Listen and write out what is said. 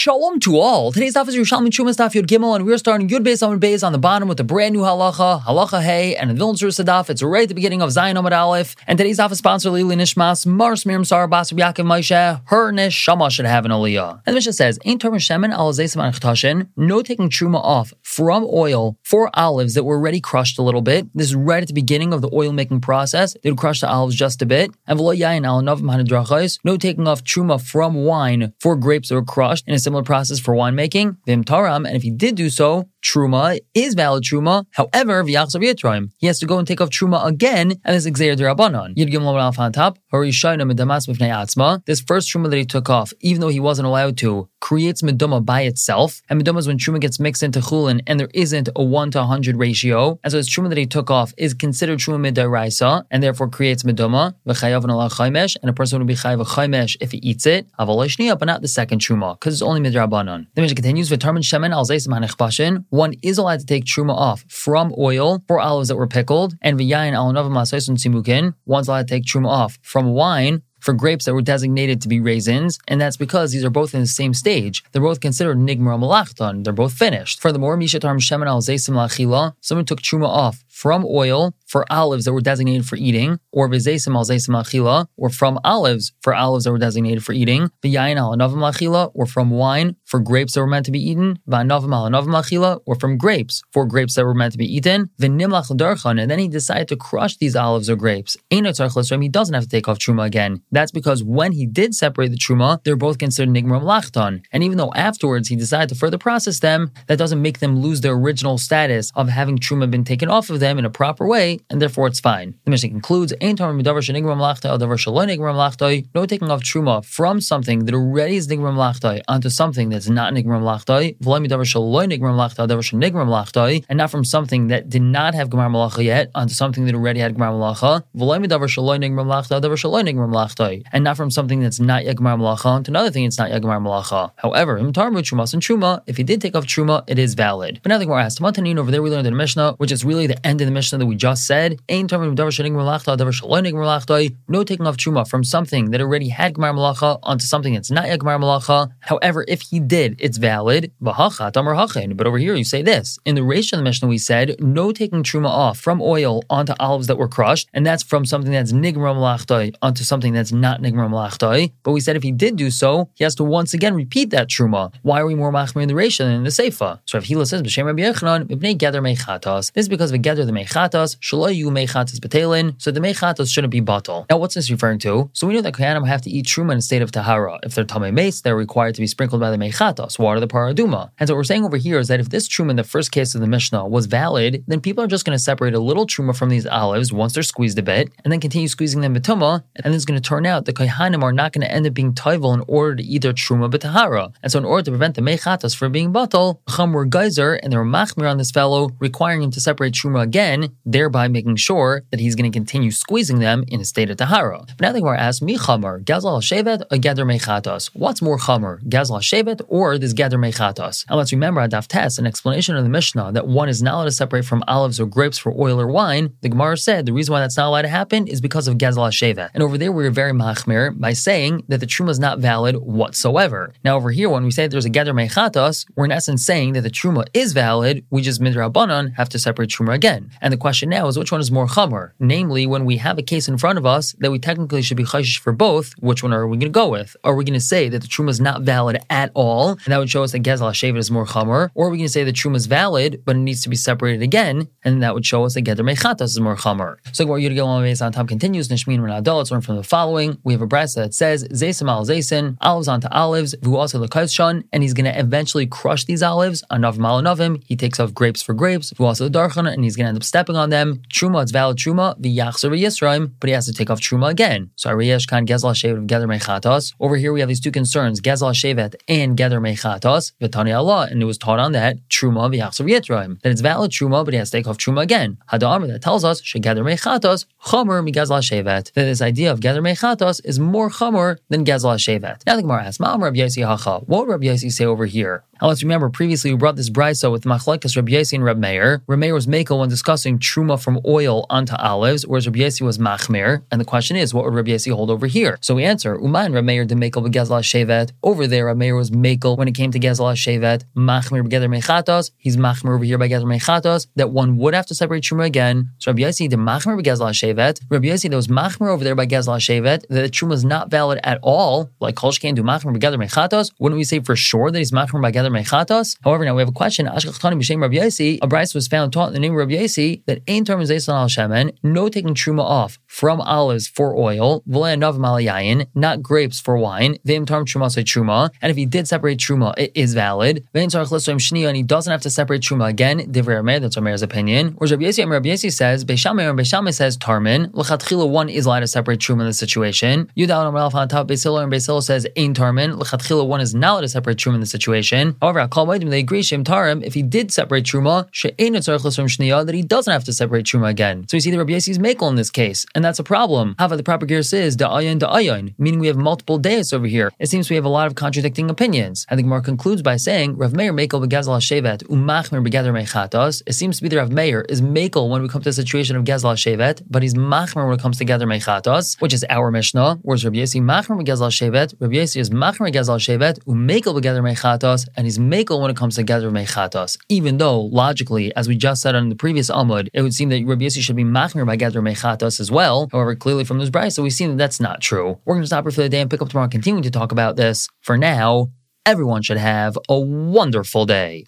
Shalom to all. Today's daf is Yerushalmi Terumos daf Yud Gimel, and we're starting Yud Beis Amud Beis on the bottom with the brand new halacha, halacha Hey, and the Vilna daf. It's right at the beginning of Zion Amud Aleph, and today's daf is sponsored Lili Nishmas Mars Miriam Sar Bas Yaakov Moshe. Her neshama should have an aliyah. And the Mishnah says, "Ain't Torah Shemen al Chtashin." No taking truma off from oil for olives that were already crushed a little bit. This is right at the beginning of the oil making process. They would crush the olives just a bit. And v'lo yain al Navim No taking off truma from wine for grapes that were crushed in a similar process for winemaking, vim taram, and if he did do so, truma is valid truma. However, v'yachzav yitraim, he has to go and take off truma again, and this is xer derabanan. Yid gimel on top. This first truma that he took off, even though he wasn't allowed to, creates meduma by itself. And meduma is when truma gets mixed into chulin, and there isn't a one to hundred ratio. And so his truma that he took off is considered truma midiraisa, and therefore creates meduma. And a person would be chayav chaimesh if he eats it, but not the second truma, because it's only midrabanan. The Mishnah continues, "V'tarmin shemen al one is allowed to take truma off from oil for olives that were pickled, and v'yayin al simukin. One's allowed to take truma off from wine for grapes that were designated to be raisins, and that's because these are both in the same stage. They're both considered nigmar malachton. They're both finished. Furthermore, mishatar shemen al zaysim lachila. Someone took truma off from oil for olives that were designated for eating, or v'zeisim al zeisim achila, or from olives for olives that were designated for eating, v'yayin al anavim achila, or from wine for grapes that were meant to be eaten, v'anavim al anavim achila, or from grapes for grapes that were meant to be eaten, v'nimlach darchan, and then he decided to crush these olives or grapes. He doesn't have to take off truma again. That's because when he did separate the truma, they're both considered nigmar lachton, and even though afterwards he decided to further process them, that doesn't make them lose their original status of having truma been taken off of them them in a proper way, and therefore it's fine. The Mishnah concludes, No taking off truma from something that already is nigram lachtai onto something that's not nigram lachtai, and not from something that did not have gemar malacha yet onto something that already had gemar malacha, and not from something that's not yet gemar malacha onto another thing that's not yet gemar malacha. However, if he did take off truma, it is valid. But now the Gemara asks, over there we learned in the Mishnah, which is really the end in the Mishnah that we just said, no taking off truma from something that already had Gemar Malacha onto something that's not yet Gemar Malacha. However, if he did, it's valid. But over here you say this. In the ratio of the Mishnah, we said, no taking truma off from oil onto olives that were crushed, and that's from something that's Nigmar Malachtoi onto something that's not Nigmar Malachtoi. But we said if he did do so, he has to once again repeat that truma. Why are we more machmir in the reisha than in the Seifa? So if Hila says, This is because of gather the mechatas, shaloyu mechatas betelin, so the mechatas shouldn't be bottle. Now, what's this referring to? So we know that kohanim have to eat truma in a state of tahara. If they're tamei mace, they're required to be sprinkled by the mechatas, water the parah adumah. And so what we're saying over here is that if this truma in the first case of the Mishnah was valid, then people are just going to separate a little truma from these olives once they're squeezed a bit, and then continue squeezing them betuma, and then it's going to turn out the kohanim are not going to end up being toivel in order to eat their truma betahara. And so in order to prevent the mechatas from being bottle, chum were geyser, and they were machmir on this fellow, requiring him to separate truma again thereby making sure that he's going to continue squeezing them in a state of tahara. But now the Gemara asks, Mi chamar, gazal shevet, or gather mechatos? What's more chamar, gazal shevet or this gather mechatos? And let's remember at Daf an explanation of the Mishnah that one is not allowed to separate from olives or grapes for oil or wine. The Gemara said the reason why that's not allowed to happen is because of gazal shevet. And over there we were very machmir by saying that the truma is not valid whatsoever. Now over here, when we say there's a gather mechatos, we're in essence saying that the truma is valid. We just midrabanan have to separate truma again. And the question now is which one is more chamor? Namely, when we have a case in front of us that we technically should be chayshish for both, which one are we going to go with? Are we going to say that the truma is not valid at all, and that would show us that gezel hashevet is more chamor? Or are we going to say the truma is valid, but it needs to be separated again, and that would show us that geder mechatas is more chamor? So what Yud based on top continues, Nishmin Renadol, let's learn from the following. We have a brisa that says, Zaysim al Zaysin, olives onto olives, vu also and he's going to eventually crush these olives, anavim al anavim, he takes off grapes for grapes, vu also darchan, and he's going to end up stepping on them. Truma, it's valid truma, the yachzer yisraim, but he has to take off truma again. So Ariyesh kan gezal shevet of gather mechatos. Over here we have these two concerns, gezal shevet and gather mechatos. V'tani Allah, and it was taught on that truma v'yachzer yisraim. That it's valid truma, but he has to take off truma again. Hadamar that tells us she gather mechatos chomer migazal shevet. That this idea of gather mechatos is more chomer than gezal shevet. Now the Gemara asks, Ma'am Rabbi Yossi Hacha, what would Rabbi Yossi say over here? Now let's remember previously we brought this brisa with Machlekes Rabbi Yossi and Reb Meir. Reb Meir was Mekel when discussing truma from oil onto olives, whereas Rabbi Yossi was Machmir. And the question is, what would Rabbi Yossi hold over here? So we answer, Uman Reb Meir de Mekel begezel shevet. Over there, Reb Meir was Mekel when it came to gezel shevet. Machmir begeder mechatos. He's Machmir over here by gezer mechatos. That one would have to separate truma again. So Rabbi Yossi de Machmir begezel shevet. Rabbi Yossi that was Machmir over there by gezel shevet. That the truma is not valid at all. Like Kolsh can do Machmir begeder mechatos. Wouldn't we say for sure that he's Machmir by mechatos? However, now we have a question. Ashkach Tani b'shem Rabbi Yossi. A brisa was found taught in the name of Rabbi Yossi that ain't term is al shemen. No taking truma off from olives for oil. Not grapes for wine. And if he did separate truma, it is valid. And he doesn't have to separate truma again. That's Rameir's opinion. or Rabbi Yossi says, Beis Shammai and says tarmin. One is allowed to separate truma in this situation. Rav on top. And says ein tarmin. One is not allowed to separate truma in this situation. However, Maidim, they agree, Shem Tarim, if he did separate Truma, that he doesn't have to separate Truma again. So we see the Rabbi Yossi's Makel in this case, and that's a problem. However, the proper gear says Da'ayin Da'ayin, meaning we have multiple days over here. It seems we have a lot of contradicting opinions. And the Gemara concludes by saying, Rav Meir Makel Begazal Shevet, Umachmer Begather Mechatos. It seems to be that Rav Meir is Makel when we come to the situation of Gazal Shevet, but he's Machmer when it comes to Gather Mechatos, which is our Mishnah, whereas Rabbi Yossi Machmer Begazal Shevet, Rabbi Yossi is Machmer Begazal Shevet, Umakel Begather Mechatos, and he's Makel when it comes to Gather Mechatos. Even though, logically, as we just said on the previous Amud, it would seem that Rabbi Yossi should be Machmer by Gather Mechatos as well. However, clearly from this bride, so we've seen that that's not true. We're going to stop here for the day and pick up tomorrow, continuing to talk about this. For now, everyone should have a wonderful day.